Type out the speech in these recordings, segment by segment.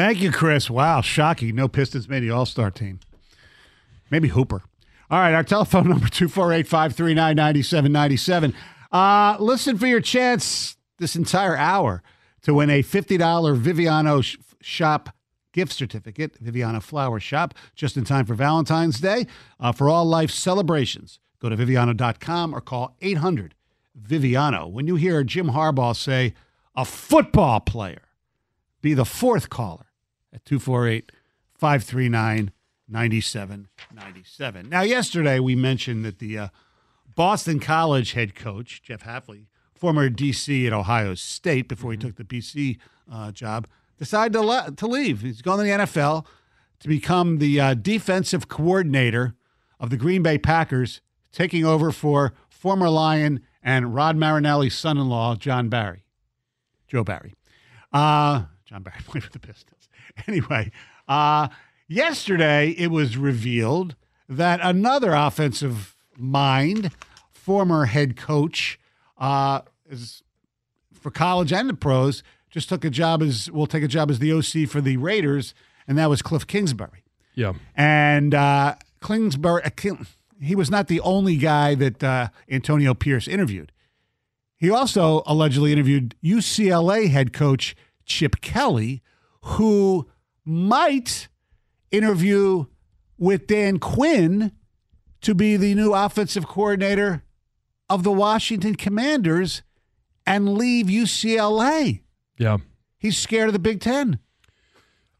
Thank you, Chris. Wow, shocking. No Pistons made the All Star team. Maybe Hooper. All right, our telephone number 248 539 9797. Uh, listen for your chance this entire hour to win a $50 Viviano sh- shop gift certificate, Viviano Flower Shop, just in time for Valentine's Day. Uh, for all life celebrations, go to Viviano.com or call 800 Viviano. When you hear Jim Harbaugh say, a football player, be the fourth caller at 248 539 9797. Now, yesterday we mentioned that the uh, Boston College head coach, Jeff Hafley, former DC at Ohio State before he took the BC uh, job, decided to, le- to leave. He's gone to the NFL to become the uh, defensive coordinator of the Green Bay Packers, taking over for former Lion and Rod Marinelli's son in law, John Barry. Joe Barry. Uh, John Barry played for the Pistons. Anyway, uh, yesterday it was revealed that another offensive mind, former head coach, uh, is for college and the pros, just took a job as will take a job as the OC for the Raiders, and that was Cliff Kingsbury. Yeah. And uh, Kingsbury, uh, he was not the only guy that uh, Antonio Pierce interviewed. He also allegedly interviewed UCLA head coach Chip Kelly, who might interview with Dan Quinn to be the new offensive coordinator of the Washington Commanders and leave UCLA. Yeah. He's scared of the Big Ten.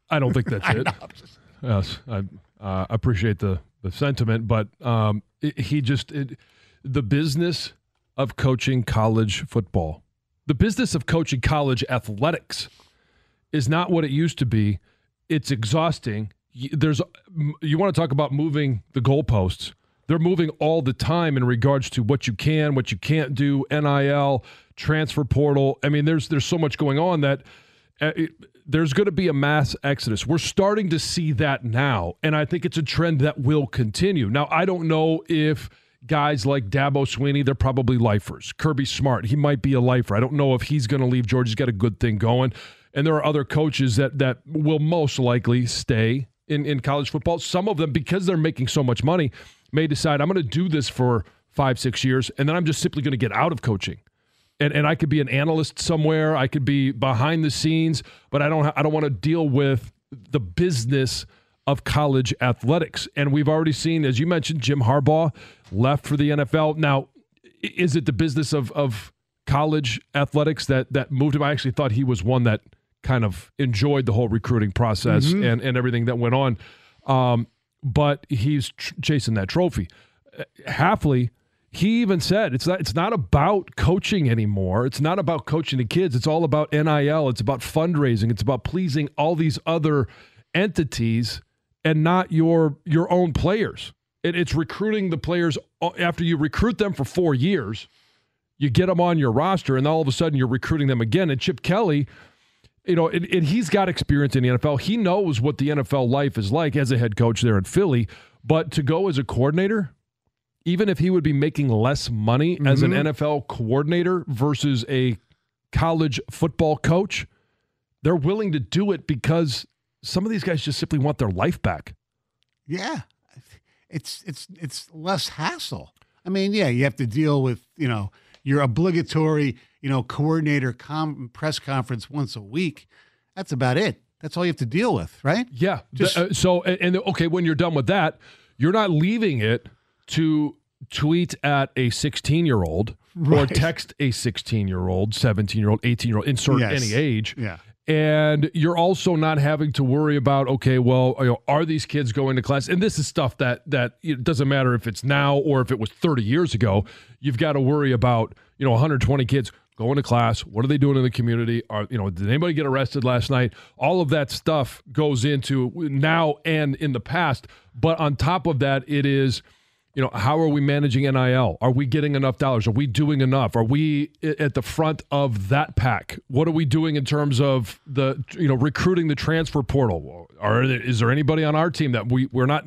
I don't think that's it. Yes, I uh, appreciate the the sentiment, but um, it, he just it, the business of coaching college football, the business of coaching college athletics, is not what it used to be. It's exhausting. There's you want to talk about moving the goalposts. They're moving all the time in regards to what you can, what you can't do, NIL, transfer portal. I mean, there's there's so much going on that uh, it, there's going to be a mass exodus. We're starting to see that now, and I think it's a trend that will continue. Now, I don't know if guys like Dabo Sweeney, they're probably lifers. Kirby Smart, he might be a lifer. I don't know if he's going to leave. Georgia's got a good thing going, and there are other coaches that that will most likely stay in in college football. Some of them, because they're making so much money, may decide I'm going to do this for five, six years, and then I'm just simply going to get out of coaching and, and I could be an analyst somewhere. I could be behind the scenes, but I don't I don't want to deal with the business of college athletics. And we've already seen, as you mentioned, Jim Harbaugh left for the NFL. Now, is it the business of of college athletics that that moved him? I actually thought he was one that kind of enjoyed the whole recruiting process and and everything that went on. Um, but he's tr- chasing that trophy. Uh, Hafley he even said it's not it's not about coaching anymore. It's not about coaching the kids. It's all about NIL. It's about fundraising. It's about pleasing all these other entities and not your your own players. It, it's recruiting the players uh, after you recruit them for four years. You get them on your roster, and all of a sudden you're recruiting them again. And Chip Kelly, you know, and, and he's got experience in the NFL. He knows what the NFL life is like as a head coach there in Philly. But to go as a coordinator, even if he would be making less money as an NFL coordinator versus a college football coach, they're willing to do it because some of these guys just simply want their life back. Yeah, it's it's it's less hassle. I mean, yeah, you have to deal with you know your obligatory you know coordinator com- press conference once a week. That's about it. That's all you have to deal with, right? Yeah. Just- uh, so and, and okay, when you're done with that, you're not leaving it to tweet at a 16 year old or text a 16 year old, 17 year old, 18 year old, insert Yes. any age. Yeah. And you're also not having to worry about okay, well, you know, are these kids going to class? And this is stuff that that it doesn't matter if it's now or if it was 30 years ago. You've got to worry about you know 120 kids going to class. What are they doing in the community? Are you know did anybody get arrested last night? All of that stuff goes into now and in the past. But on top of that, it is you know, how are we managing NIL? Are we getting enough dollars? Are we doing enough? Are we at the front of that pack? What are we doing in terms of the, you know, recruiting the transfer portal? Are there, is there anybody on our team that we we're not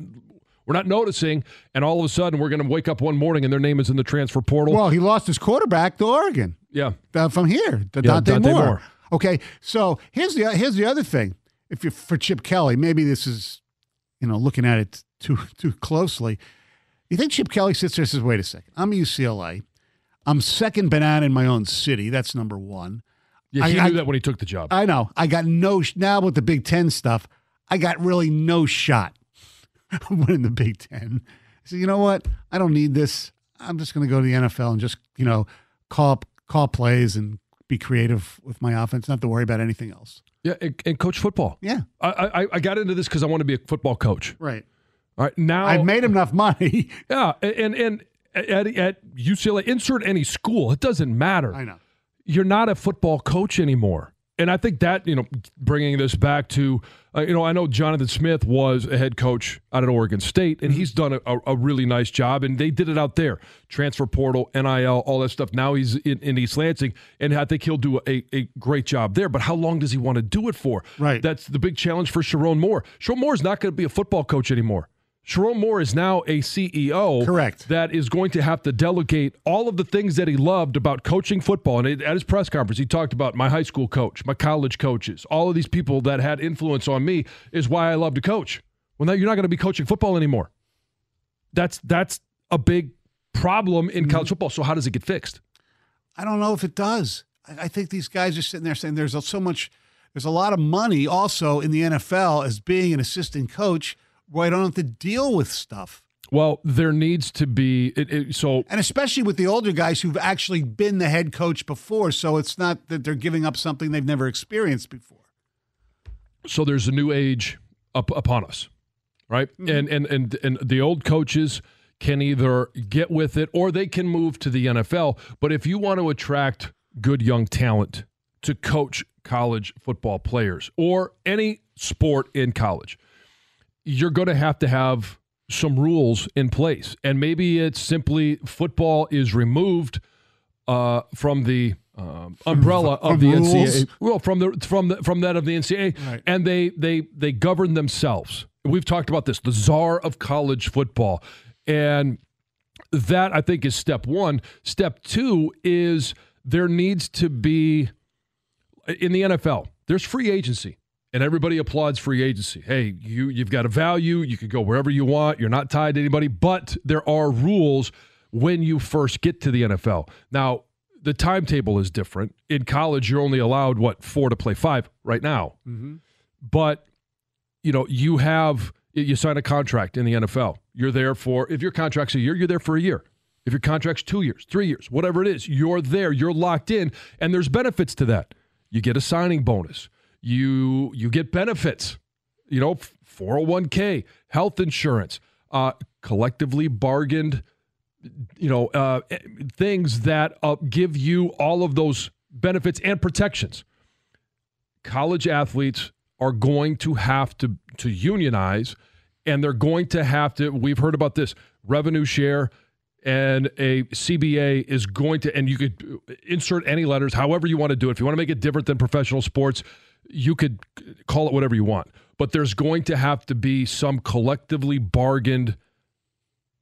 we're not noticing, and all of a sudden we're going to wake up one morning and their name is in the transfer portal? Well, he lost his quarterback to Oregon. yeah, uh, from here, the Yeah, Dante, Dante Moore. Moore. Okay, so here's the here's the other thing. If you're for Chip Kelly, maybe this is, you know, looking at it too too closely. You think Chip Kelly sits there and says, "Wait a second, I'm UCLA. I'm second banana in my own city. That's number one. yeah, he I- knew I- that when he took the job. I know. I got no sh- now with the Big Ten stuff. I got really no shot winning the Big Ten. So you know what? I don't need this. I'm just going to go to the NFL and just you know call up, call plays and be creative with my offense. Not to worry about anything else. yeah, and, and coach football. Yeah, I, I I got into this because I want to be a football coach. right. All right, now I've made enough money. yeah, and and at, at UCLA, insert any school, it doesn't matter. I know. you're not a football coach anymore. And I think that, you know, bringing this back to, uh, you know, I know Jonathan Smith was a head coach out at Oregon State, and he's done a, a, a really nice job. And they did it out there transfer portal, NIL, all that stuff. Now he's in, in East Lansing, and I think he'll do a, a great job there. But how long does he want to do it for? Right. That's the big challenge for Sherrone Moore. Sherrone Moore is not going to be a football coach anymore. Sherrone Moore is now a CEO. Correct. That is going to have to delegate all of the things that he loved about coaching football. And at his press conference, he talked about my high school coach, my college coaches, all of these people that had influence on me is why I love to coach. Well, now you're not going to be coaching football anymore. That's that's a big problem in college mm. football. So how does it get fixed? I don't know if it does. I, I think these guys are sitting there saying there's so much, there's a lot of money also in the NFL as being an assistant coach where I don't have to deal with stuff. Well, there needs to be it, it, so And especially with the older guys who've actually been the head coach before. So it's not that they're giving up something they've never experienced before. so there's a new age up upon us, right? Mm-hmm. And and and and the old coaches can either get with it or they can move to the NFL. But if you want to attract good young talent to coach college football players or any sport in college, you're going to have to have some rules in place. And maybe it's simply football is removed uh, from the um, umbrella of From the rules? NCAA. Well, from the from the from that of the NCAA, Right. and they they they govern themselves. We've talked about this, the czar of college football, and that I think is step one. Step two is there needs to be in the NFL. There's free agency. And everybody applauds free agency. Hey, you you've got a value. You can go wherever you want. You're not tied to anybody. But there are rules when you first get to the NFL. Now, the timetable is different. In college, you're only allowed what four to play five right now. Mm-hmm. But you know, you have you sign a contract in the NFL. You're there for if your contract's a year, you're there for a year. If your contract's two years, three years, whatever it is, you're there. You're locked in, and there's benefits to that. You get a signing bonus. You you get benefits. You know, 401k, health insurance, uh, collectively bargained you know, uh, things that uh, give you all of those benefits and protections. College athletes are going to have to to unionize, and they're going to have to. We've heard about this revenue share, and a CBA is going to. And you could insert any letters, however you want to do it. If you want to make it different than professional sports, you could call it whatever you want. But there's going to have to be some collectively bargained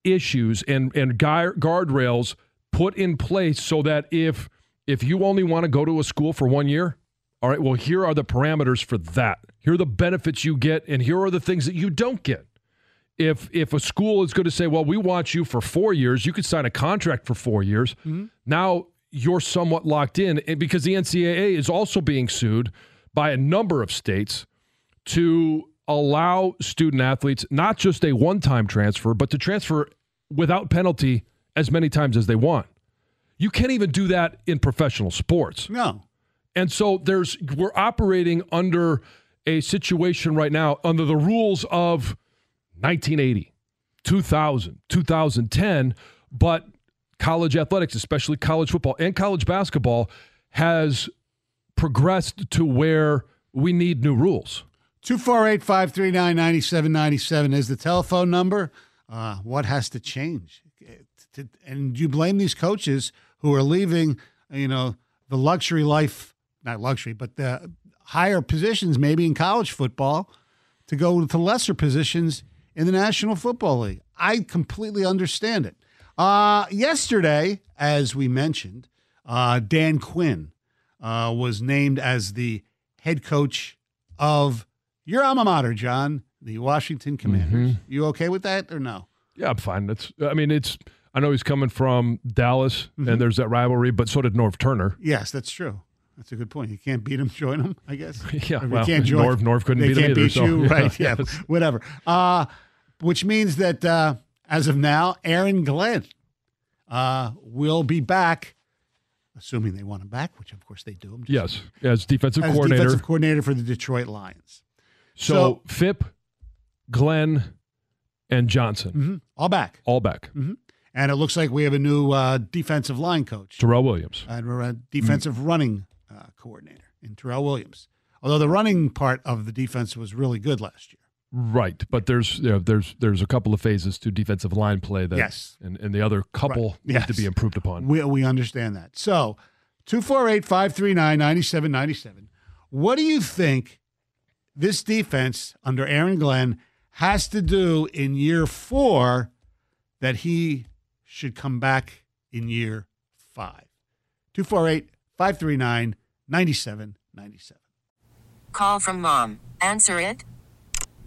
issues and and guardrails put in place so that if if you only want to go to a school for one year, all right, well here are the parameters for that. Here are the benefits you get, and here are the things that you don't get. If if a school is going to say, well, we want you for four years, you could sign a contract for four years. Mm-hmm. Now you're somewhat locked in, because the NCAA is also being sued by a number of states to allow student athletes not just a one time transfer, but to transfer without penalty as many times as they want. You can't even do that in professional sports. No. And so there's we're operating under a situation right now under the rules of 1980, 2000, 2010, but college athletics, especially college football and college basketball has progressed to where we need new rules. 248 539 9797 is the telephone number. Uh, what has to change? And do you blame these coaches who are leaving, you know, the luxury life, not luxury, but the higher positions maybe in college football to go to lesser positions in the National Football League. I completely understand it. Uh, yesterday, as we mentioned, uh, Dan Quinn uh, was named as the head coach of your alma mater, John, the Washington Commanders. Mm-hmm. You okay with that or no? Yeah, I'm fine. That's. I mean, it's. I know he's coming from Dallas, mm-hmm. and there's that rivalry, but so did Norv Turner. Yes, that's true. That's a good point. You can't beat him, join him. I guess. yeah, well, can't join, Norv, Norv couldn't beat him either. Beat so, you, yeah, right? Yeah, yes. whatever. Uh, which means that uh, as of now, Aaron Glenn uh, will be back assuming they want him back, which of course they do. yes, as defensive as coordinator. defensive coordinator for the Detroit Lions. So, so Fipp, Glenn, and Johnson, mm-hmm, all back, all back, mm-hmm. and it looks like we have a new uh, defensive line coach, Terrell Williams, and we're a defensive mm-hmm. running uh, coordinator in Terrell Williams. Although the running part of the defense was really good last year. Right, but there's you know, there's there's a couple of phases to defensive line play that yes, and, and the other couple right. need yes. to be improved upon. We we understand that. So 248-539-9797. What do you think this defense under Aaron Glenn has to do in year four that he should come back in year five? 248 539 9797. Call from mom. Answer it.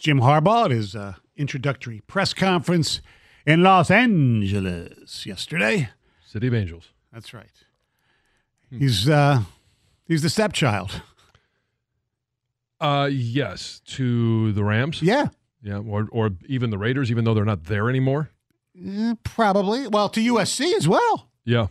Jim Harbaugh at his uh, introductory press conference in Los Angeles yesterday. City of Angels. That's right. He's uh, he's the stepchild. Uh, yes, to the Rams. Yeah, yeah, or or even the Raiders, even though they're not there anymore. Eh, probably. Well, to USC as well. Yeah.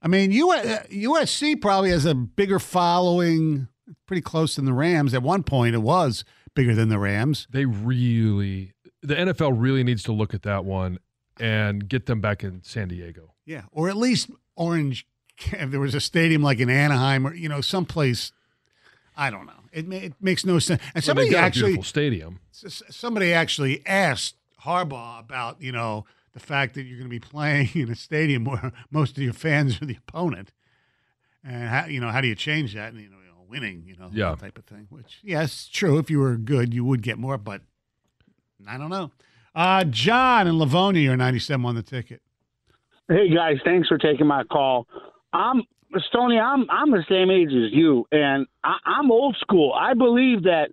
I mean, USC uh, probably has a bigger following, pretty close than the Rams. At one point, it was bigger than the Rams. They really, the NFL really needs to look at that one and get them back in San Diego. Yeah, or at least Orange. If there was a stadium like in Anaheim or you know someplace, I don't know. It, it makes no sense. And somebody well, actually stadium. Somebody actually asked Harbaugh about you know the fact that you're going to be playing in a stadium where most of your fans are the opponent, and how you know how do you change that? And you know winning, you know, yeah. type of thing. Which, yes, true. If you were good, you would get more, but I don't know. Uh, John and Livonia, you're 97 on the ticket. Hey guys, thanks for taking my call. I'm Stony. I'm I'm the same age as you, and I, I'm old school. I believe that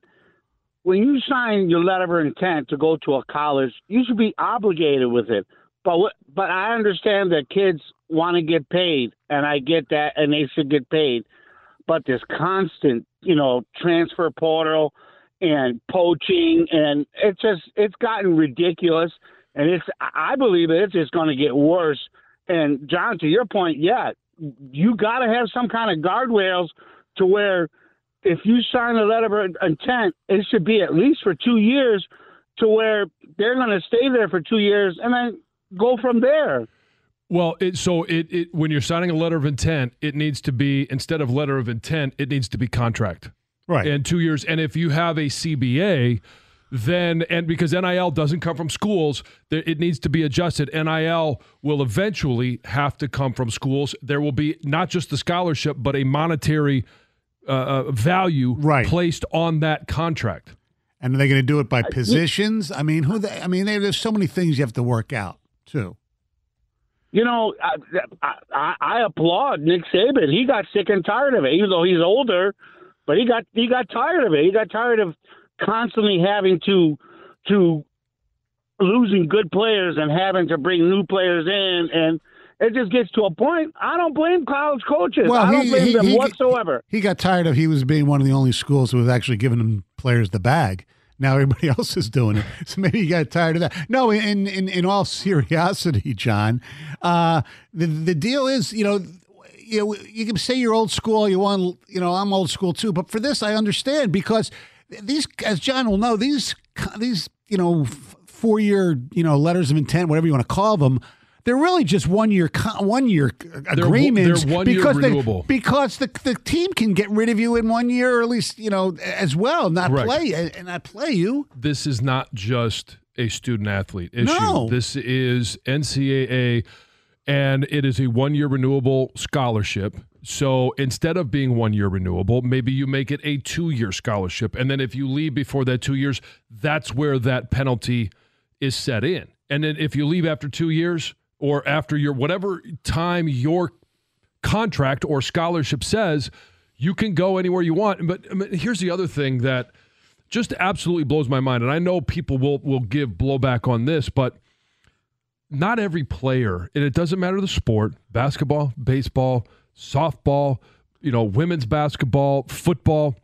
when you sign your letter of intent to go to a college, you should be obligated with it. But what, but I understand that kids want to get paid, and I get that, and they should get paid but this constant, you know, transfer portal and poaching, and it's just it's gotten ridiculous, and it's I believe it's just going to get worse. And John, to your point, yeah, you got to have some kind of guardrails to where if you sign a letter of intent, it should be at least for two years, to where they're going to stay there for two years and then go from there. Well, it, so it, it when you're signing a letter of intent, it needs to be instead of letter of intent, it needs to be contract. Right. And two years. And if you have a CBA, then and because NIL doesn't come from schools, there- it needs to be adjusted. NIL will eventually have to come from schools. There will be not just the scholarship, but a monetary uh, uh, value Right. placed on that contract. and are they going to do it by positions? I mean, who? They, I mean, there- there's so many things you have to work out too. You know, I, I, I applaud Nick Saban. He got sick and tired of it, even though he's older. But he got he got tired of it. He got tired of constantly having to to losing good players and having to bring new players in, and it just gets to a point. I don't blame college coaches. Well, I don't blame them whatsoever. He got tired of he was being one of the only schools who was actually giving them players the bag. Now everybody else is doing it, so maybe you got tired of that. No, in in in all seriousity, John, uh, the the deal is, you know. You, know, you can say you're old school. You want, you know, I'm old school too. But for this, I understand because these, as John will know, these these, you know, four year, you know, letters of intent, whatever you want to call them, they're really just one year one year agreements they're one year because they- because the the team can get rid of you in one year, or at least you know as well, not play and not play you. this is not just a student athlete issue. No. This is NCAA, and it is a one year renewable scholarship. So instead of being one year renewable, maybe you make it a two year scholarship. And then if you leave before that two years, that's where that penalty is set in. And then if you leave after two years or after your whatever time your contract or scholarship says, you can go anywhere you want. But I mean, here's the other thing that just absolutely blows my mind. And I know people will will give blowback on this, but not every player, and it doesn't matter the sport, basketball, baseball, softball, you know, women's basketball, football,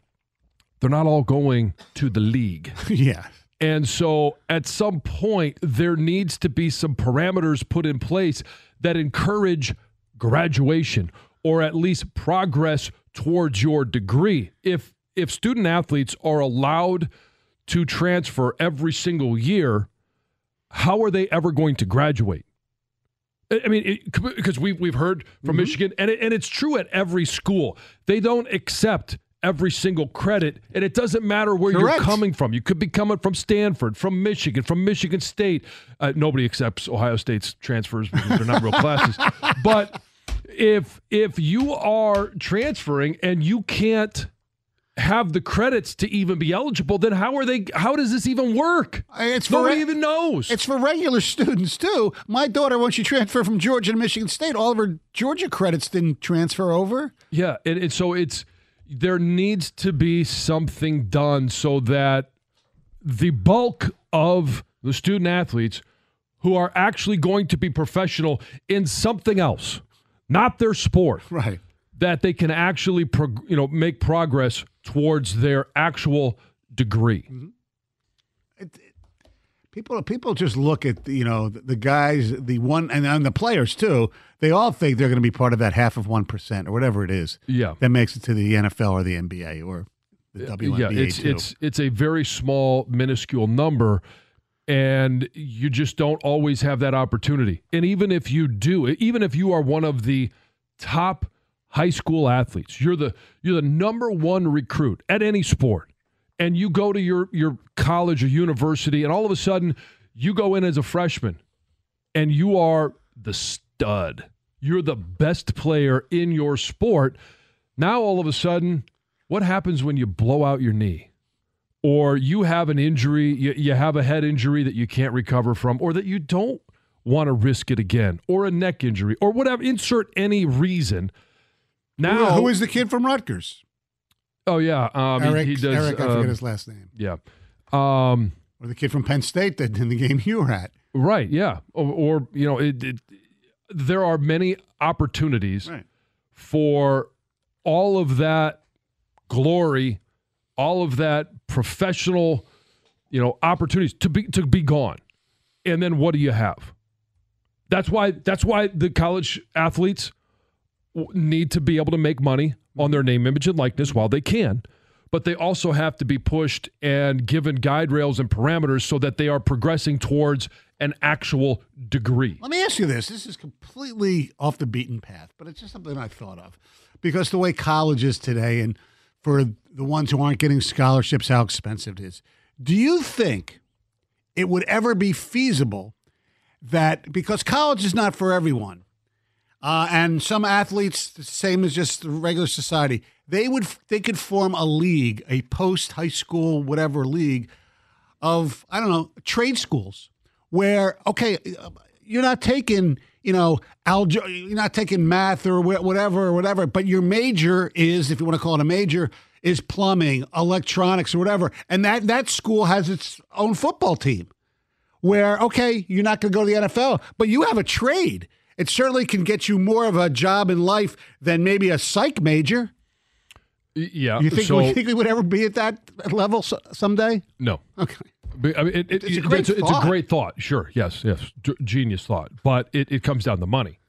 they're not all going to the league. yeah, And so at some point, there needs to be some parameters put in place that encourage graduation or at least progress towards your degree. If if student athletes are allowed to transfer every single year, how are they ever going to graduate? I mean, because we've we've heard from mm-hmm. Michigan, and it, and it's true at every school. They don't accept every single credit, and it doesn't matter where Correct. you're coming from. You could be coming from Stanford, from Michigan, from Michigan State. Uh, nobody accepts Ohio State's transfers because they're not real classes. But if if you are transferring and you can't have the credits to even be eligible, then how are they? How does this even work? it's for Nobody re- even knows. It's for regular students too. My daughter, when she transferred from Georgia to Michigan State, all of her Georgia credits didn't transfer over. Yeah, and, and so it's there needs to be something done so that the bulk of the student athletes who are actually going to be professional in something else, not their sport, Right. that they can actually prog- you know make progress towards their actual degree. Mm-hmm. People, people just look at you know the, the guys, the one, and, and the players too. They all think they're going to be part of that half of one percent or whatever it is Yeah. that makes it to the NFL or the NBA or the WNBA yeah, it's too. it's it's a very small, minuscule number, and you just don't always have that opportunity. And even if you do, even if you are one of the top high school athletes, you're the you're the number one recruit at any sport, and you go to your your college or university, and all of a sudden you go in as a freshman, and you are the stud. You're the best player in your sport. Now all of a sudden, what happens when you blow out your knee? Or you have an injury, you, you have a head injury that you can't recover from, or that you don't want to risk it again, or a neck injury, or whatever. Insert any reason. Now, who is the kid from Rutgers? Oh yeah, um, Eric. he, does. Eric, I forget his last name. yeah, um, Or the kid from Penn State that in the game you were at. right. Yeah, or, or you know, it, it, there are many opportunities Right. for all of that glory, all of that professional, you know, opportunities to be to be gone. And then what do you have? That's why that's why the college athletes need to be able to make money on their name, image, and likeness while they can. but they also have to be pushed and given guide rails and parameters so that they are progressing towards an actual degree. Let me ask you this. This is completely off the beaten path, but it's just something I thought of. Because the way college is today, and for the ones who aren't getting scholarships, how expensive it is. Do you think it would ever be feasible that because college is not for everyone, uh, and some athletes, same as just regular society, they would they could form a league, a post high school whatever league of I don't know trade schools where okay, you're not taking you know algebra, you're not taking math or whatever or whatever, but your major is if you want to call it a major is plumbing, electronics or whatever, and that that school has its own football team where okay, you're not going to go to the NFL, but you have a trade. It certainly can get you more of a job in life than maybe a psych major. Yeah. You think so, we think we would ever be at that level so, someday? no. Okay. But, I mean, it, it, It's a great it's, it's thought. a great thought. Sure. Yes. Yes. G- genius thought. But it, it comes down to money.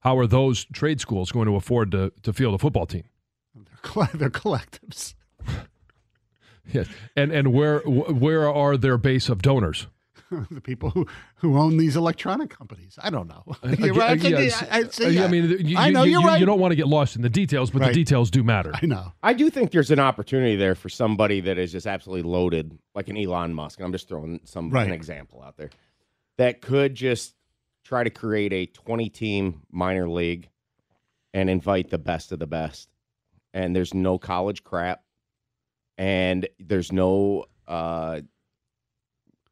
How are those trade schools going to afford to, to field a football team? Coll- They're collectives. Yes. And and where where are their base of donors? the people who, who own these electronic companies. I don't know. You're Ag- right. yes. I, I, Uh, yeah, I mean, you, I know you, you're you, right. you don't want to get lost in the details, but Right. the details do matter. I know. I do think there's an opportunity there for somebody that is just absolutely loaded, like an Elon Musk. And I'm just throwing some Right. an example out there that could just try to create a 20 team minor league and invite the best of the best. And there's no college crap, and there's no. Uh,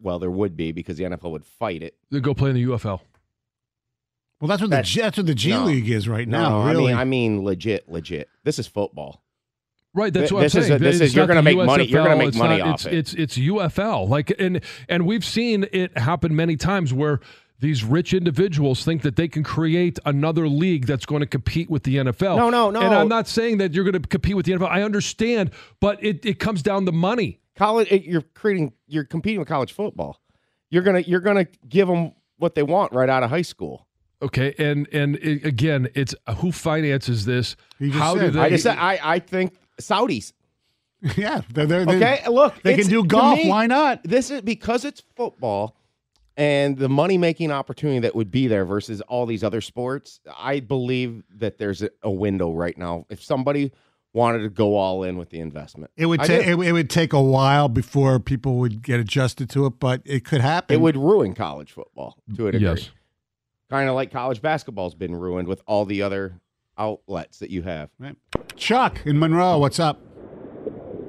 well, there would be because the NFL would fight it. They go play in the UFL. Well, that's what That- the G, that's what the G no. League is right No, now. I mean, I mean, legit, legit. This is football. Right, that's Th- what this I'm is saying. a- this It's is- you're not gonna the make money- you're gonna USFL, make it's money not- off it's, it. It's it's UFL. Like and and we've seen it happen many times where these rich individuals think that they can create another league that's going to compete with the NFL. No, no, no. And I'm not saying that you're going to compete with the NFL. I understand, but it, it comes down to money. College eh, you're creating you're competing with college football you're gonna you're gonna give them what they want right out of high school Okay, and and it, again, it's uh, who finances this? You just How do they? i just said i i think saudis yeah. They're, they're, they're- okay look they can do golf. me, Why not? this is because it's football and the money making opportunity that would be there versus all these other sports i believe that there's a, a window right now if somebody wanted to go all in with the investment It would take it, it would take a while before people would get adjusted to it, but it could happen. it would ruin college football to a degree yes. kind of like college basketball's been ruined with all the other outlets that you have Right. Chuck in Monroe, what's up?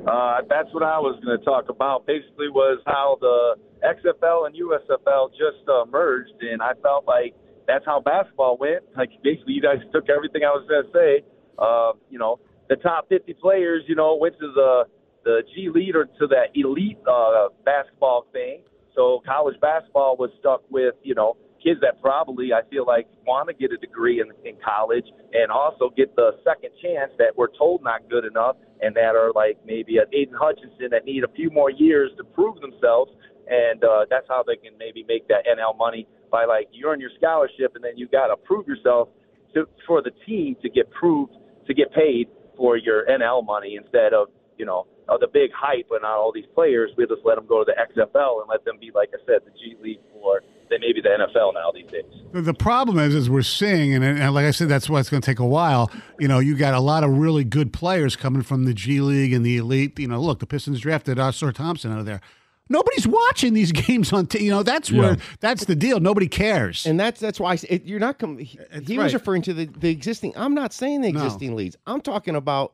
Uh, that's what I was going to talk about. Basically, was how the XFL and USFL just uh, merged, and I felt like that's how basketball went. Like basically, you guys took everything I was going to say. Uh, you know, the top 50 players, you know, went to the the G League or to that elite uh, basketball thing. So college basketball was stuck with you know kids that probably I feel like want to get a degree in, in college and also get the second chance that we're told not good enough and that are like maybe an Aidan Hutchinson that need a few more years to prove themselves and uh, that's how they can maybe make that NL money by like you earn your scholarship and then you got to prove yourself to, for the team to get proved to get paid for your NL money instead of you know the big hype and all these players. We just let them go to the XFL and let them be like I said the G League or then maybe the NFL now these days. The- problem is, is we're seeing, and, and like I said, that's why it's going to take a while. You know, you got a lot of really good players coming from the G League and the elite. You know, look, the Pistons drafted Ausar Thompson out of there. Nobody's watching these games on. T- you know, that's where Yeah. that's the deal. Nobody cares. And that's that's why I, s- it, you're not. Com- he That's he was referring to the, the existing. I'm not saying the No. existing leagues. I'm talking about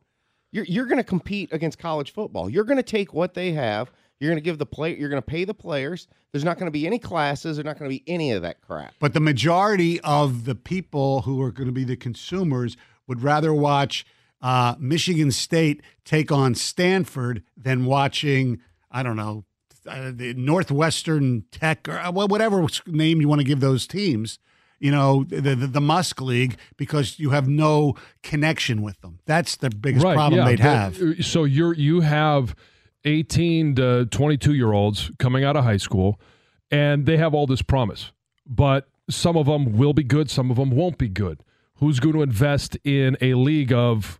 you're you're going to compete against college football. You're going to take what they have. You're going to give the play. You're going to pay the players. There's not going to be any classes. There's not going to be any of that crap. But the majority of the people who are going to be the consumers would rather watch uh, Michigan State take on Stanford than watching, I don't know, uh, the Northwestern Tech or uh, whatever name you want to give those teams. You know, the, the the Musk League because you have no connection with them. That's the biggest problem yeah. they'd have. So you're you have 18 to 22 year olds coming out of high school, and they have all this promise, but some of them will be good, some of them won't be good. Who's going to invest in a league of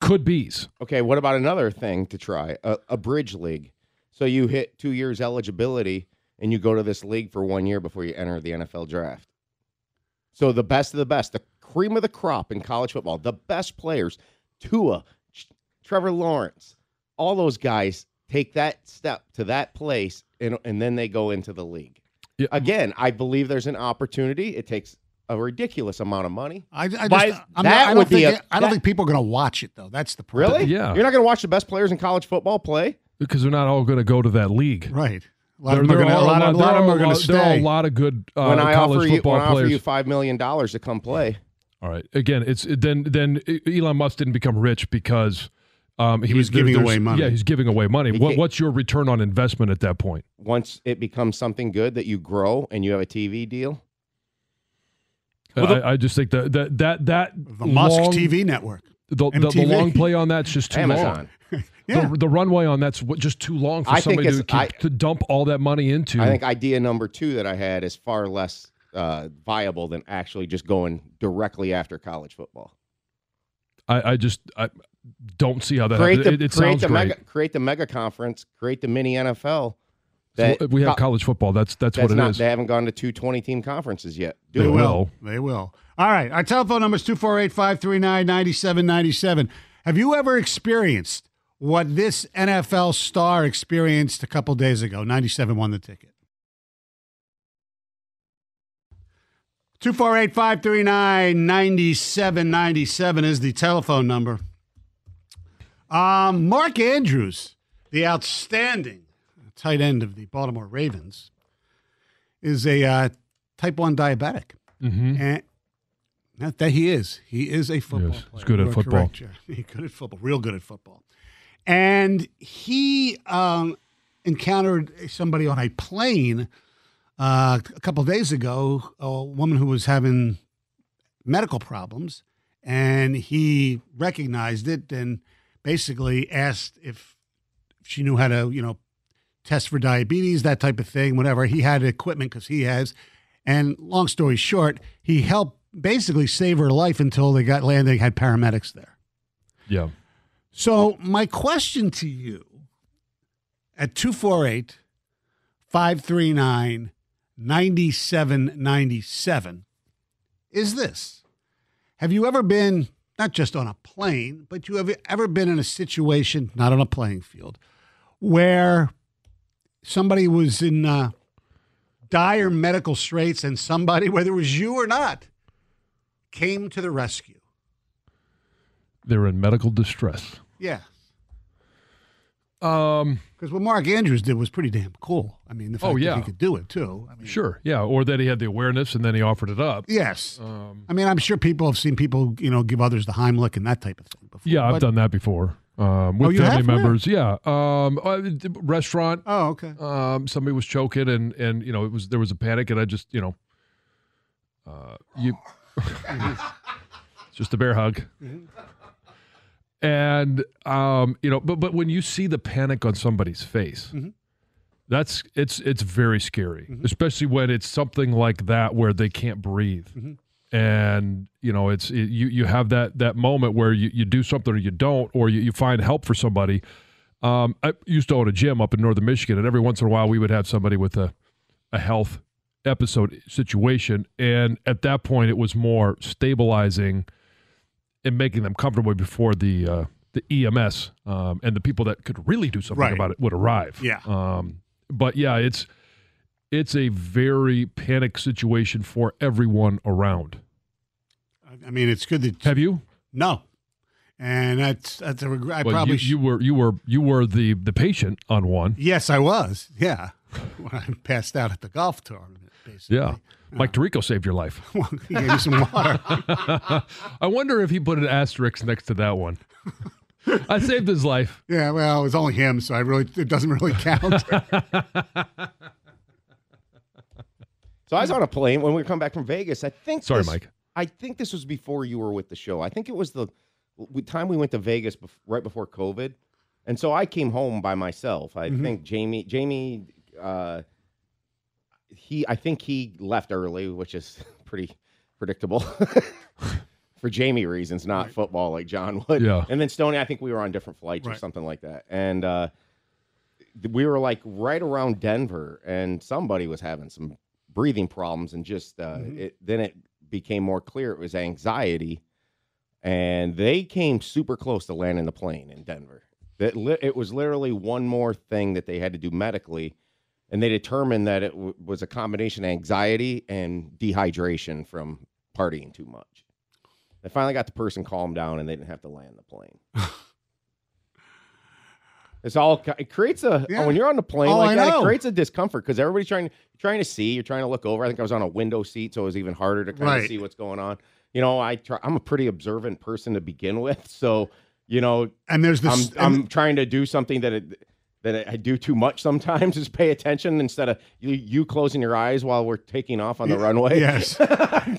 could be's. Okay, what about another thing to try? A, a bridge league. So you hit two years eligibility and you go to this league for one year before you enter the NFL draft. So the best of the best, the cream of the crop in college football, the best players, Tua, Trevor Lawrence, all those guys take that step to that place and, and then they go into the league. Yeah. Again, I believe there's an opportunity. It takes a ridiculous amount of money. I, I just, Why- I'm that not, I don't would be think a- I don't that- think people are going to watch it though. That's the problem. Really? Yeah. You're not going to watch the best players in college football play? Because they're not all going to go to that league. Right. A lot There- of them are there going to. A lot of, there them are going a to lot- There are a lot of good uh, when I college offer you football when I offer players. you five million dollars to come play, All right. Again, it's then then Elon Musk didn't become rich because um, he, was there- giving there's- away money. Yeah, he's giving away money. He What, can't- what's your return on investment at that point? once it becomes something good that you grow and you have a TV deal, I, I just think that that that that the Musk long, TV network. the, the, the MTV. long play on that's just too Amazon. Long. Yeah. The, the runway on that's just too long for I somebody to, keep, I- to dump all that money into. I think idea number two that I had is far less uh, viable than actually just going directly after college football. I, I just I don't see how that create happens. the It, it create sounds the great. mega create the mega conference, create the mini NFL. So we have college football. That's that's, that's what it not. is. They haven't gone to two 20 team conferences yet. Do They They it. will. will. They will. All right. Our telephone number is 248 539 9797. Have you ever experienced what this NFL star experienced a couple days ago? 97 won the ticket. 248 539 9797 is the telephone number. Um, Mark Andrews, the outstanding tight end of the Baltimore Ravens, is a uh, type 1 diabetic. hmm And not that he is. He is a football Yes, player. he's good at football. correct, He's good at football, real good at football. And he um, encountered somebody on a plane uh, a couple days ago, a woman who was having medical problems, and he recognized it and basically asked if she knew how to, you know, test for diabetes, that type of thing, whatever. He had equipment because he has. And long story short, he helped basically save her life until they got landing, had paramedics there. Yeah. So, my question to you at 248 539 9797 is this Have you ever been, not just on a plane, but you have ever been in a situation, not on a playing field, where somebody was in uh, dire medical straits and somebody, whether it was you or not, came to the rescue? They're in medical distress. Yeah. Um, Because what Mark Andrews did was pretty damn cool. I mean, the fact Oh, that he could do it too. I mean, sure. Yeah. Or that he had the awareness and then he offered it up. Yes. Um, I mean, I'm sure people have seen people, you know, give others the Heimlich and that type of thing before. yeah, I've done that before. Um, with Oh, family members. Yeah. Um, uh, restaurant. Oh, okay. um, somebody was choking and and you know it was there was a panic and I just you know uh, you just a bear hug and um, you know but but when you see the panic on somebody's face that's it's it's very scary especially when it's something like that where they can't breathe. And you know it's it, you you have that that moment where you, you do something or you don't or you, you find help for somebody. Um, I used to own a gym up in northern Michigan, and every once in a while we would have somebody with a, a health episode situation. And at that point, it was more stabilizing and making them comfortable before the uh, the EMS um, and the people that could really do something Right. about it would arrive. Yeah. Um, but yeah, it's it's a very panic situation for everyone around. I mean, it's good that Have you? no, and that's that's a regret. I Well, probably you, sh- you were you were you were the the patient on one. yes, I was. Yeah, when I passed out at the golf tournament, basically. Yeah. Mike Tirico saved your life. Well, he gave me some water. I wonder if he put an asterisk next to that one. I saved his life. yeah, well, it was only him, so I really it doesn't really count. So I was on a plane when we were coming back from Vegas. I think. Sorry, this- Mike. I think this was before you were with the show. I think it was the time we went to Vegas bef- right before COVID, and so I came home by myself. I think Jamie, Jamie, uh, he, I think he left early, which is pretty predictable for Jamie reasons, not football like John would. Yeah. And then Stoney, I think we were on different flights or something like that. And uh, we were like right around Denver, and somebody was having some breathing problems, and just uh, it, then it became more clear it was anxiety, and they came super close to landing the plane in Denver. That li- it was literally one more thing that they had to do medically, and they determined that it w- was a combination of anxiety and dehydration from partying too much. They finally got the person calmed down, and they didn't have to land the plane. It's all it creates a Yeah. when you're on the plane Oh, like that. It creates a discomfort because everybody's trying trying to see. You're trying to look over. I think I was on a window seat, so it was even harder to kind Right. of see what's going on. You know, I try, I'm a pretty observant person to begin with, so you know, And there's I'm this. I'm trying to do something that it, that I do too much sometimes is pay attention instead of you, you closing your eyes while we're taking off on the runway. Yes.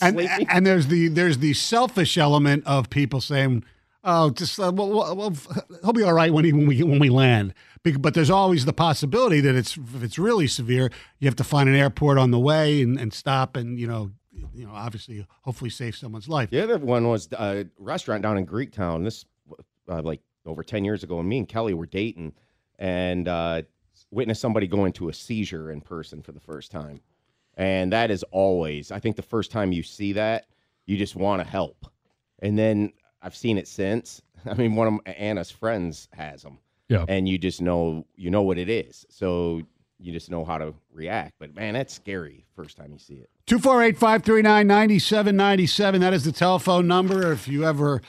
And and there's the there's the selfish element of people saying, "Oh, just uh, well, well, well, he'll be all right when he when we when we land." But there's always the possibility that it's if it's really severe, you have to find an airport on the way and, and stop and you know you know obviously hopefully save someone's life. The other one was a restaurant down in Greektown. This uh, like over ten years ago, and me and Kelly were dating, and uh, witnessed somebody go into a seizure in person for the first time, and that is always. I think the first time you see that, you just want to help, and then I've seen it since. I mean, one of Anna's friends has them, Yeah. and you just know you know what it is, so you just know how to react. But man, that's scary first time you see it. 248 539 9797. That is the telephone number. If you ever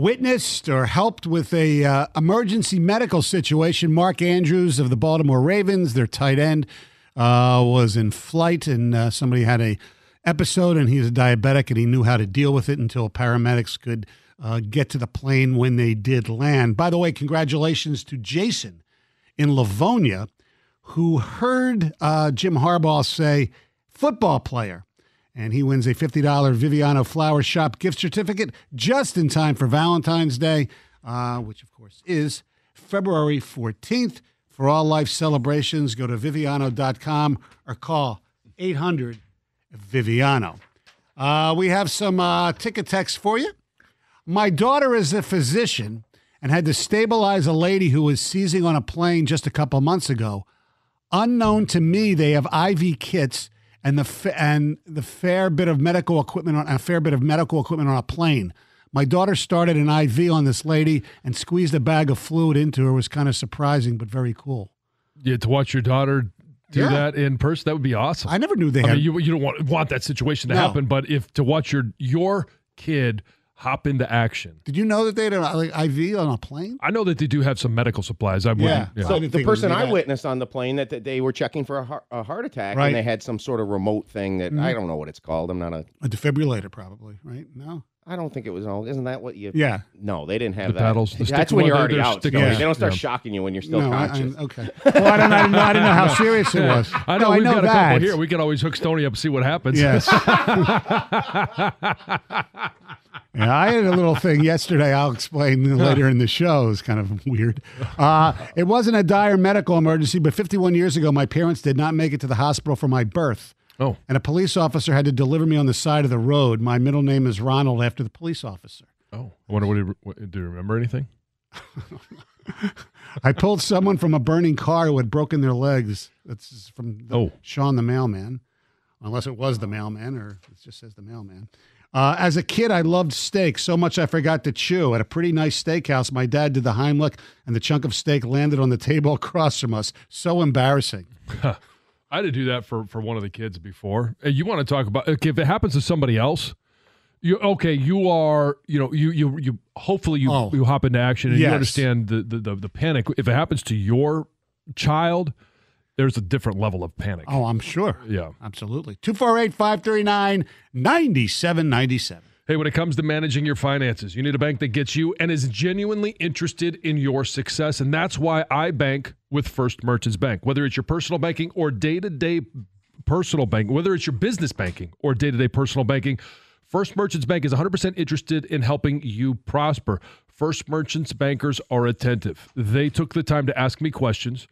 witnessed or helped with a uh, emergency medical situation, Mark Andrews of the Baltimore Ravens, their tight end, uh, was in flight and uh, somebody had a episode and he's a diabetic and he knew how to deal with it until paramedics could uh, get to the plane when they did land. By the way, congratulations to Jason in Livonia who heard uh, Jim Harbaugh say football player. And he wins a $50 Viviano Flower Shop gift certificate just in time for Valentine's Day, uh, which, of course, is February 14th. For all life celebrations, go to Viviano.com or call 800 Viviano. Uh, we have some uh, ticket text for you. My daughter is a physician and had to stabilize a lady who was seizing on a plane just a couple months ago. Unknown to me, they have IV kits and the and the fair bit of medical equipment on a fair bit of medical equipment on a plane. My daughter started an IV on this lady and squeezed a bag of fluid into her. It was kind of surprising, but very cool. Yeah, to watch your daughter do Yeah. that in person, that would be awesome. I never knew they I had. mean, you, you don't want want that situation to No. happen, but if to watch your your kid hop into action, did you know that they had an like, IV on a plane? I know that they do have some medical supplies. I Yeah. wouldn't. Yeah. I So didn't the think it would person I witnessed on the plane that, that they were checking for a heart, a heart attack, Right. and they had some sort of remote thing that I mm-hmm. don't know what it's called. I'm not a. A defibrillator, probably. Right? No. I don't think it was all. Isn't that what you? Yeah. No, they didn't have The that. paddles, the That's when you're already out. sticking Stoney. with- They don't start yeah. shocking you when you're still no, conscious. I, okay. Well, I don't, I didn't know, I didn't know how serious it was. I know No, we've know got a that. couple here. We can always hook Stoney up, and see what happens. Yes. yeah, I had a little thing yesterday. I'll explain later in the show. It's kind of weird. Uh, it wasn't a dire medical emergency, but 51 years ago, my parents did not make it to the hospital for my birth. Oh, And a police officer had to deliver me on the side of the road. My middle name is Ronald after the police officer. oh. I wonder what, he, what do you remember anything? I pulled someone from a burning car who had broken their legs. That's from the, Oh. Sean the mailman, unless it was the mailman or it just says the mailman. Uh, as a kid, I loved steak so much I forgot to chew. At a pretty nice steakhouse, my dad did the Heimlich, and the chunk of steak landed on the table across from us. So embarrassing. I had to do that for for one of the kids before. And you want to talk about okay, if it happens to somebody else, you okay, you are, you know, you you you hopefully you Oh. you hop into action and Yes. you understand the, the the the panic. If it happens to your child, there's a different level of panic. Oh, I'm sure. Yeah. Absolutely. 248 539 9797. Hey, when it comes to managing your finances, you need a bank that gets you and is genuinely interested in your success. And that's why I bank with First Merchants Bank. Whether it's your personal banking or day to day personal banking, whether it's your business banking or day to day personal banking, First Merchants Bank is 100% interested in helping you prosper. First Merchants bankers are attentive. They took the time to ask me questions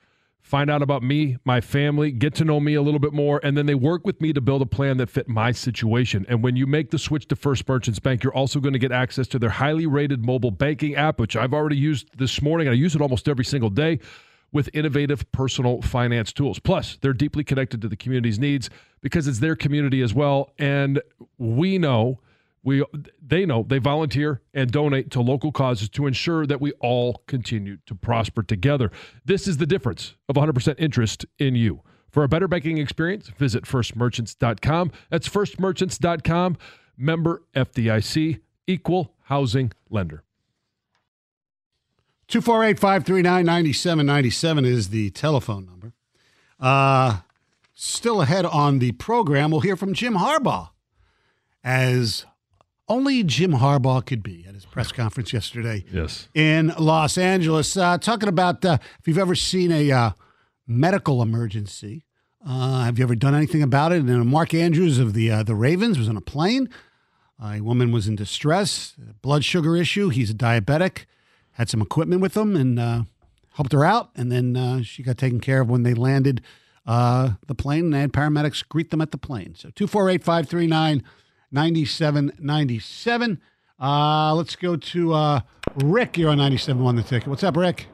find out about me, my family, get to know me a little bit more, and then they work with me to build a plan that fit my situation. And when you make the switch to First Merchants Bank, you're also going to get access to their highly rated mobile banking app, which I've already used this morning. I use it almost every single day with innovative personal finance tools. Plus, they're deeply connected to the community's needs because it's their community as well. And we know we they know they volunteer and donate to local causes to ensure that we all continue to prosper together. This is the difference of 100% interest in you. For a better banking experience, visit firstmerchants.com. That's firstmerchants.com. Member FDIC, equal housing lender. 248 539 9797 is the telephone number. Uh, still ahead on the program, we'll hear from Jim Harbaugh as only Jim Harbaugh could be at his press conference yesterday Yes. in Los Angeles, uh, talking about uh, if you've ever seen a uh, medical emergency. Uh, have you ever done anything about it? And Mark Andrews of the uh, the Ravens was on a plane. a woman was in distress, blood sugar issue. He's a diabetic. Had some equipment with him and uh, helped her out. And then uh, she got taken care of when they landed uh, the plane. And they had paramedics greet them at the plane. So 248 539 9797. Uh, let's go to uh, Rick. You're on 97 on the ticket. What's up, Rick?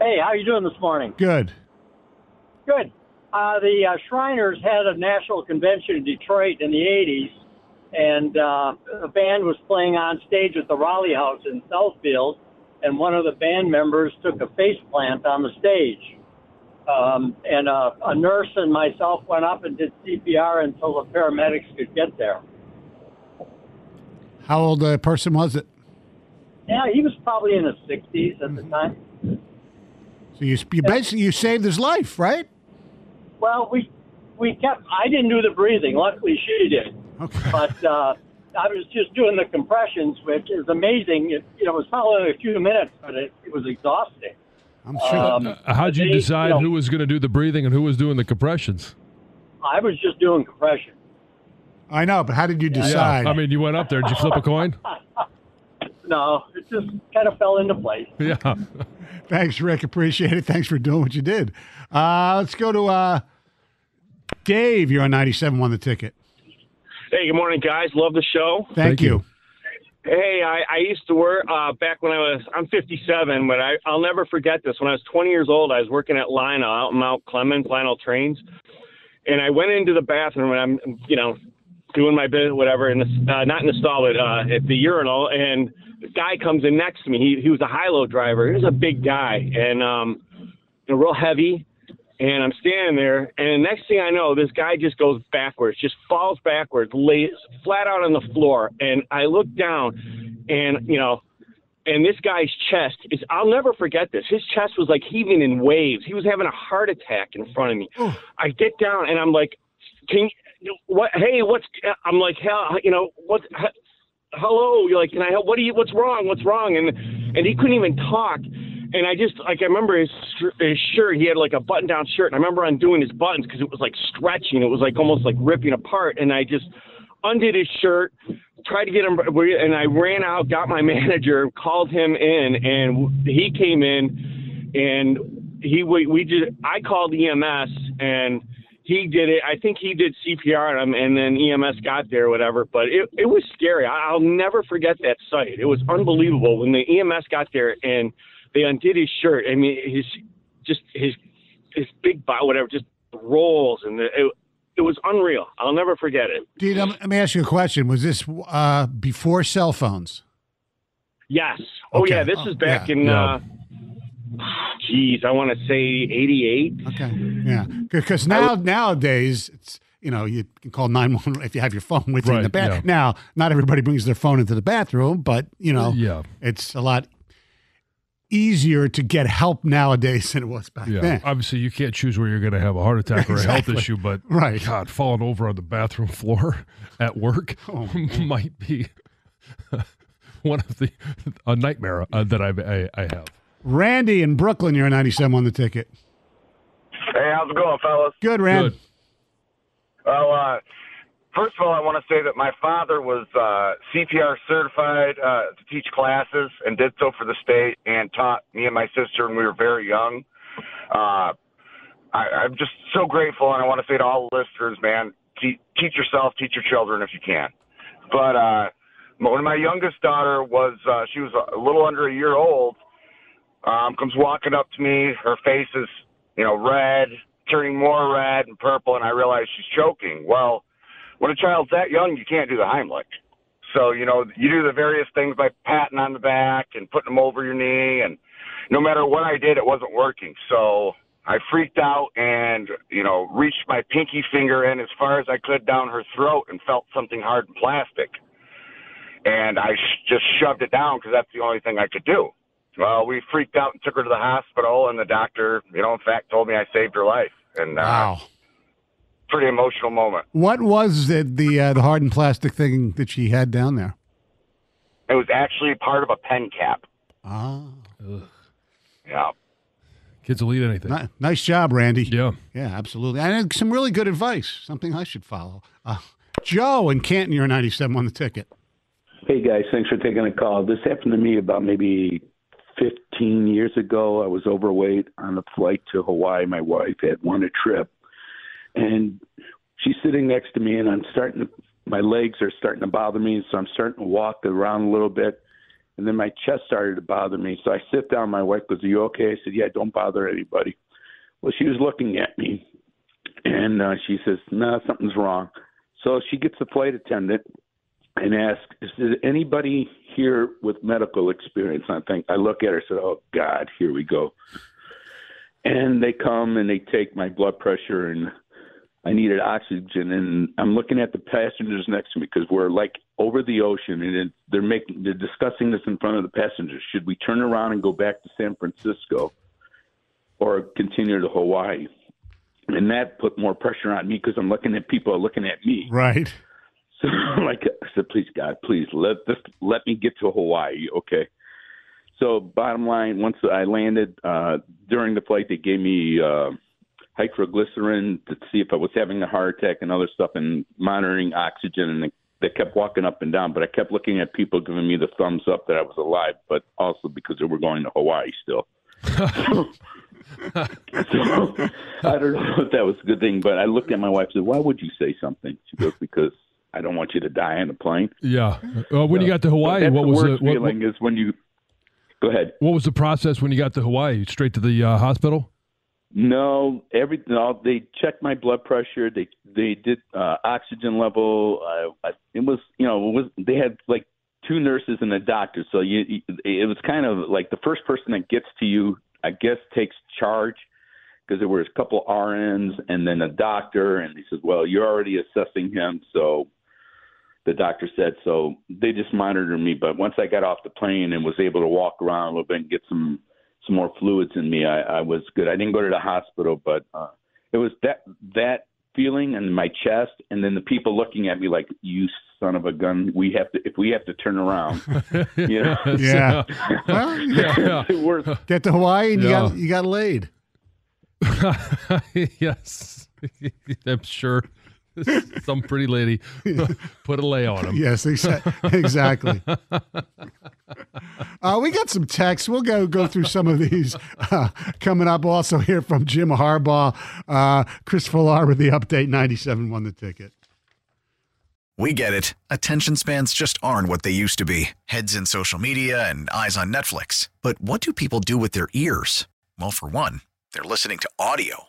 Hey, how you doing this morning? Good. Good. Uh, the uh, Shriners had a national convention in Detroit in the 80s, and uh, a band was playing on stage at the Raleigh House in Southfield, and one of the band members took a face plant on the stage. Um, and uh, a nurse and myself went up and did CPR until the paramedics could get there. How old a person was it? Yeah, he was probably in his 60s at the time. So you, you basically you saved his life, right? Well, we we kept. I didn't do the breathing. Luckily, she did. Okay. But uh, I was just doing the compressions, which is amazing. It, you know, it was probably a few minutes, but it, it was exhausting. I'm sure. Um, Uh, how'd you they- decide you know, who was going to do the breathing and who was doing the compressions? I was just doing compression. I know, but how did you decide? I mean, you went up there. Did you flip a coin? No, it just kind of fell into place. Yeah. Thanks, Rick. Appreciate it. Thanks for doing what you did. Uh, let's go to uh, Dave. You're on 97 on the ticket. Hey, good morning, guys. Love the show. Thank, Thank you. you. Hey, I, I used to work uh, back when I was, I'm 57, but I, I'll never forget this. When I was 20 years old, I was working at Lionel out in Mount Clemens, Lionel Trains. And I went into the bathroom and I'm, you know, doing my bit, whatever, in the, uh, not in the stall, but uh, at the urinal. And the guy comes in next to me. He, he was a high low driver. He was a big guy and um, you know, real heavy. And I'm standing there, and the next thing I know, this guy just goes backwards, just falls backwards, lays flat out on the floor. And I look down, and you know, and this guy's chest is I'll never forget this. His chest was like heaving in waves. He was having a heart attack in front of me. I get down and I'm like, Can you what hey, what's I'm like, hell you know, what hello, you're like, Can I help what do you what's wrong? What's wrong? And and he couldn't even talk. Mm-hmm. And I just like I remember his his shirt. He had like a button down shirt. And I remember undoing his buttons because it was like stretching. It was like almost like ripping apart. And I just undid his shirt, tried to get him, and I ran out, got my manager, called him in, and he came in, and he we, we did. I called EMS, and he did it. I think he did CPR on him, and then EMS got there, or whatever. But it it was scary. I- I'll never forget that sight. It was unbelievable when the EMS got there and they undid his shirt. I mean, his just his his big body, whatever, just rolls, and the, it it was unreal. I'll never forget it. Dude, let me ask you a question. Was this uh, before cell phones? Yes. Oh Okay. yeah, this Oh, is back yeah. in. Yeah. uh Geez, I want to say '88. Okay. Yeah. Because now nowadays it's you know you can call nine one if you have your phone with you in the Right, bath. yeah. Now not everybody brings their phone into the bathroom, but you know Yeah. it's a lot easier to get help nowadays than it was back Yeah. then. Obviously, you can't choose where you're going to have a heart attack or a health issue, but Right. God, falling over on the bathroom floor at work Oh, might be one of the a nightmare uh, that I've, I, I have. Randy in Brooklyn, you're a 97 on the ticket. Hey, how's it going, fellas? Good, Rand. Good. Well, uh, first of all, I want to say that my father was uh, CPR certified uh, to teach classes and did so for the state and taught me and my sister when we were very young. Uh, I, I'm just so grateful, and I want to say to all listeners, man, te- teach yourself, teach your children if you can. But uh, when my youngest daughter was, uh, she was a little under a year old, um, comes walking up to me. Her face is, you know, red, turning more red and purple, and I realize she's choking. Well, when a child's that young, you can't do the Heimlich. So, you know, you do the various things by patting on the back and putting them over your knee, and no matter what I did, it wasn't working. So I freaked out and, you know, reached my pinky finger in as far as I could down her throat and felt something hard and plastic. And I sh- just shoved it down because that's the only thing I could do. Well, we freaked out and took her to the hospital, and the doctor, you know, in fact, told me I saved her life. And uh, Wow. Pretty emotional moment. What was it, the uh, the hardened plastic thing that she had down there? It was actually part of a pen cap. Ah. Yeah. Kids will eat anything. Ni- nice job, Randy. Yeah. Yeah, absolutely. And some really good advice, something I should follow. Uh, Joe in Canton, you're 97 on the ticket. Hey guys, thanks for taking a call. This happened to me about maybe 15 years ago. I was overweight on a flight to Hawaii. My wife had won a trip, and she's sitting next to me, and I'm starting to, my legs are starting to bother me, so I'm starting to walk around a little bit, and then my chest started to bother me. So I sit down. My wife goes, "Are you okay?" I said, "Yeah, don't bother anybody." Well, she was looking at me, and uh, she says, "No, something's wrong." So she gets the flight attendant and asks, "Is there anybody here with medical experience?" I think I look at her and said, "Oh God, here we go." And they come and they take my blood pressure and I needed oxygen. And I'm looking at the passengers next to me because we're like over the ocean and it, they're making they're discussing this in front of the passengers. Should we turn around and go back to San Francisco or continue to Hawaii? And that put more pressure on me because I'm looking at people looking at me. Right. So like I said, please God, please let this let me get to Hawaii, okay? So bottom line, once I landed uh, during the flight, they gave me uh, hyperglycerin to see if I was having a heart attack and other stuff, and monitoring oxygen, and they, kept walking up and down. But I kept looking at people giving me the thumbs up that I was alive, but also because they were going to Hawaii still. so I don't know if that was a good thing, but I looked at my wife and said, "Why would you say something?" She goes, "Because I don't want you to die on a plane." Yeah. Uh, when you got to Hawaii, what the was worst the what, feeling is when you go ahead. what was the process when you got to Hawaii? Straight to the uh, hospital? No, every no, they checked my blood pressure. They they did uh, oxygen level. Uh, it was you know it was they had like two nurses and a doctor. So you it was kind of like the first person that gets to you, I guess, takes charge because there was a couple RNs and then a doctor, and he says, well, you're already assessing him, so the doctor said so. They just monitored me, but once I got off the plane and was able to walk around a little bit and get some some more fluids in me, I, I was good. I didn't go to the hospital, but uh, it was that that feeling in my chest, and then the people looking at me like, "You son of a gun! We have to if we have to turn around." you know? Yeah. Well, Yeah. It's worth Get to Hawaii and you got you got laid. yes. I'm sure some pretty lady put a lay on him. Yes, exa- exactly. uh, we got some texts. We'll go go through some of these uh, coming up. Also hear from Jim Harbaugh, uh, Chris Fuller with the update. Ninety seven won the ticket. We get it. Attention spans just aren't what they used to be heads in social media and eyes on Netflix. But what do people do with their ears? Well, for one, they're listening to audio.